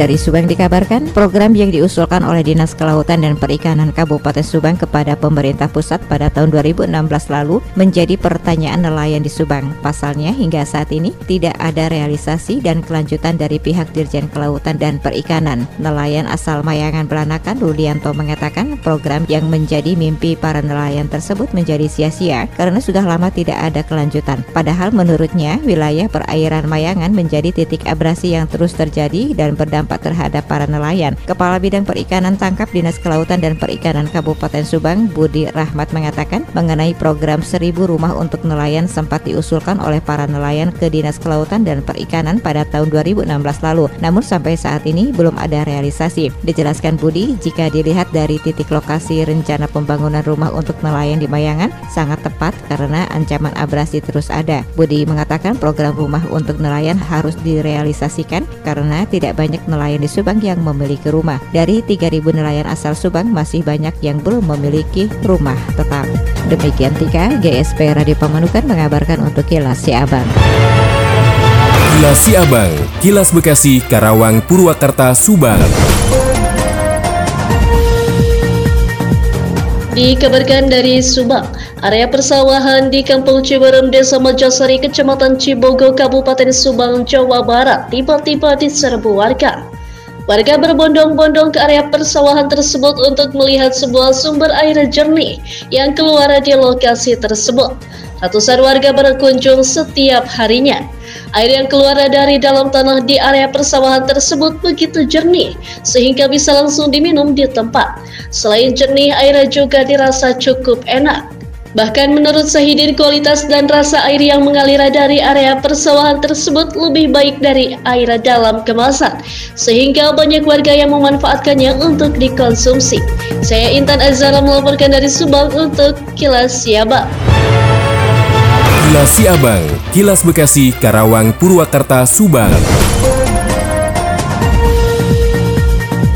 Dari Subang dikabarkan, program yang diusulkan oleh Dinas Kelautan dan Perikanan Kabupaten Subang kepada pemerintah pusat pada tahun 2016 lalu menjadi pertanyaan nelayan di Subang. Pasalnya, hingga saat ini tidak ada realisasi dan kelanjutan dari pihak Dirjen Kelautan dan Perikanan. Nelayan asal Mayangan Belanakan, Rulianto mengatakan program yang menjadi mimpi para nelayan tersebut menjadi sia-sia karena sudah lama tidak ada kelanjutan. Padahal menurutnya, wilayah perairan Mayangan menjadi titik abrasi yang terus terjadi dan berdampak berdampak terhadap para nelayan. Kepala Bidang Perikanan Tangkap Dinas Kelautan dan Perikanan Kabupaten Subang, Budi Rahmat mengatakan mengenai program seribu rumah untuk nelayan sempat diusulkan oleh para nelayan ke Dinas Kelautan dan Perikanan pada tahun 2016 lalu. Namun sampai saat ini belum ada realisasi. Dijelaskan Budi, jika dilihat dari titik lokasi rencana pembangunan rumah untuk nelayan di Mayangan sangat tepat karena ancaman abrasi terus ada. Budi mengatakan program rumah untuk nelayan harus direalisasikan karena tidak banyak nelayan nelayan di Subang yang memiliki rumah. Dari 3.000 nelayan asal Subang masih banyak yang belum memiliki rumah tetap. Demikian Tika, GSP Radio Pamanukan mengabarkan untuk Kilas Siabang. Kilas Siabang, Kilas Bekasi, Karawang, Purwakarta, Subang. Dikabarkan dari Subang, area persawahan di Kampung Ciberem, Desa Majasari, Kecamatan Cibogo, Kabupaten Subang, Jawa Barat, tiba-tiba diserbu warga. Warga berbondong-bondong ke area persawahan tersebut untuk melihat sebuah sumber air jernih yang keluar di lokasi tersebut. Ratusan warga berkunjung setiap harinya. Air yang keluar dari dalam tanah di area persawahan tersebut begitu jernih sehingga bisa langsung diminum di tempat. Selain jernih, air juga dirasa cukup enak. Bahkan menurut Sahidin kualitas dan rasa air yang mengalir dari area persawahan tersebut lebih baik dari air dalam kemasan sehingga banyak warga yang memanfaatkannya untuk dikonsumsi. Saya Intan Azara melaporkan dari Subang untuk Kilas Siabang. Kilas Siabang, Kilas Bekasi, Karawang, Purwakarta, Subang.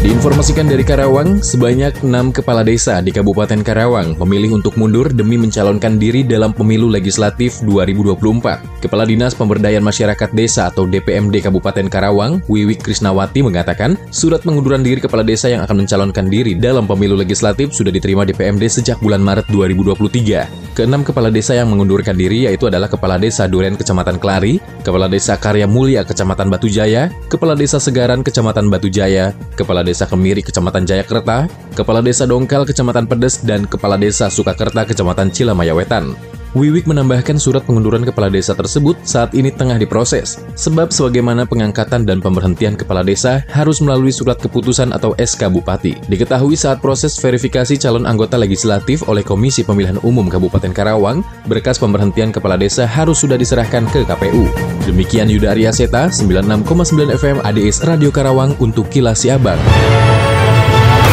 Diinformasikan dari Karawang, sebanyak enam kepala desa di Kabupaten Karawang memilih untuk mundur demi mencalonkan diri dalam pemilu legislatif 2024. Kepala Dinas Pemberdayaan Masyarakat Desa atau DPMD Kabupaten Karawang, Wiwik Krisnawati mengatakan, surat pengunduran diri kepala desa yang akan mencalonkan diri dalam pemilu legislatif sudah diterima DPMD sejak bulan Maret 2023. Keenam kepala desa yang mengundurkan diri yaitu adalah Kepala Desa Duren Kecamatan Kelari, Kepala Desa Karya Mulia Kecamatan Batu Jaya, Kepala Desa Segaran Kecamatan Batu Jaya, Kepala Desa Desa Kemiri Kecamatan Jayakerta, Kepala Desa Dongkal Kecamatan Pedes, dan Kepala Desa Sukakerta Kecamatan Cilamaya Wetan. Wiwik menambahkan surat pengunduran kepala desa tersebut saat ini tengah diproses, sebab sebagaimana pengangkatan dan pemberhentian kepala desa harus melalui surat keputusan atau SK Bupati. Diketahui saat proses verifikasi calon anggota legislatif oleh Komisi Pemilihan Umum Kabupaten Karawang, berkas pemberhentian kepala desa harus sudah diserahkan ke KPU. Demikian Yuda Arya Seta, 96,9 FM ADS Radio Karawang untuk Kilas Siabang.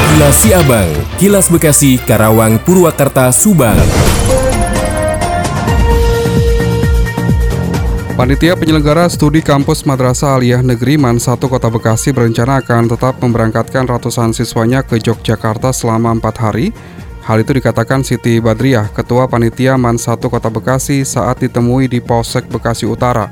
Kilas Siabang, Kilas Bekasi, Karawang, Purwakarta, Subang. Panitia penyelenggara studi kampus Madrasah Aliyah Negeri MAN 1 Kota Bekasi berencana akan tetap memberangkatkan ratusan siswanya ke Yogyakarta selama empat hari. Hal itu dikatakan Siti Badriah, Ketua Panitia MAN 1 Kota Bekasi saat ditemui di Polsek Bekasi Utara.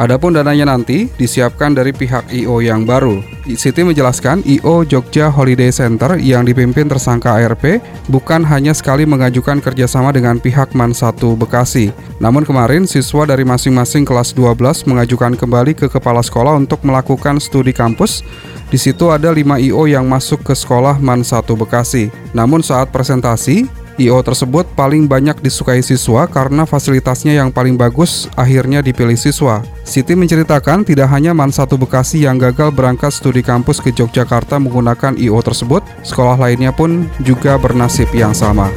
Adapun dananya nanti disiapkan dari pihak IO yang baru. Siti menjelaskan IO Jogja Holiday Center yang dipimpin tersangka ARP bukan hanya sekali mengajukan kerjasama dengan pihak MAN 1 Bekasi. Namun kemarin siswa dari masing-masing kelas 12 mengajukan kembali ke kepala sekolah untuk melakukan studi kampus. Di situ ada 5 IO yang masuk ke sekolah MAN 1 Bekasi. Namun saat presentasi, IO tersebut paling banyak disukai siswa karena fasilitasnya yang paling bagus akhirnya dipilih siswa. Siti menceritakan tidak hanya MAN 1 Bekasi yang gagal berangkat studi kampus ke Yogyakarta menggunakan IO tersebut, sekolah lainnya pun juga bernasib yang sama.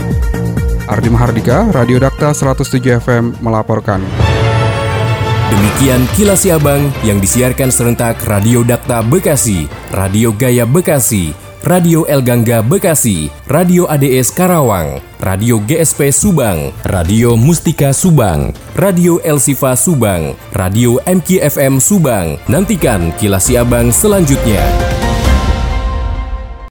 Ardi Mahardika, Radio Dakta 107 FM melaporkan. Demikian kilas Abang yang disiarkan serentak Radio Dakta Bekasi, Radio Gaya Bekasi, Radio El Gangga Bekasi, Radio ADS Karawang, Radio GSP Subang, Radio Mustika Subang, Radio El Sifa Subang, Radio MKFM Subang. Nantikan kilas Abang selanjutnya.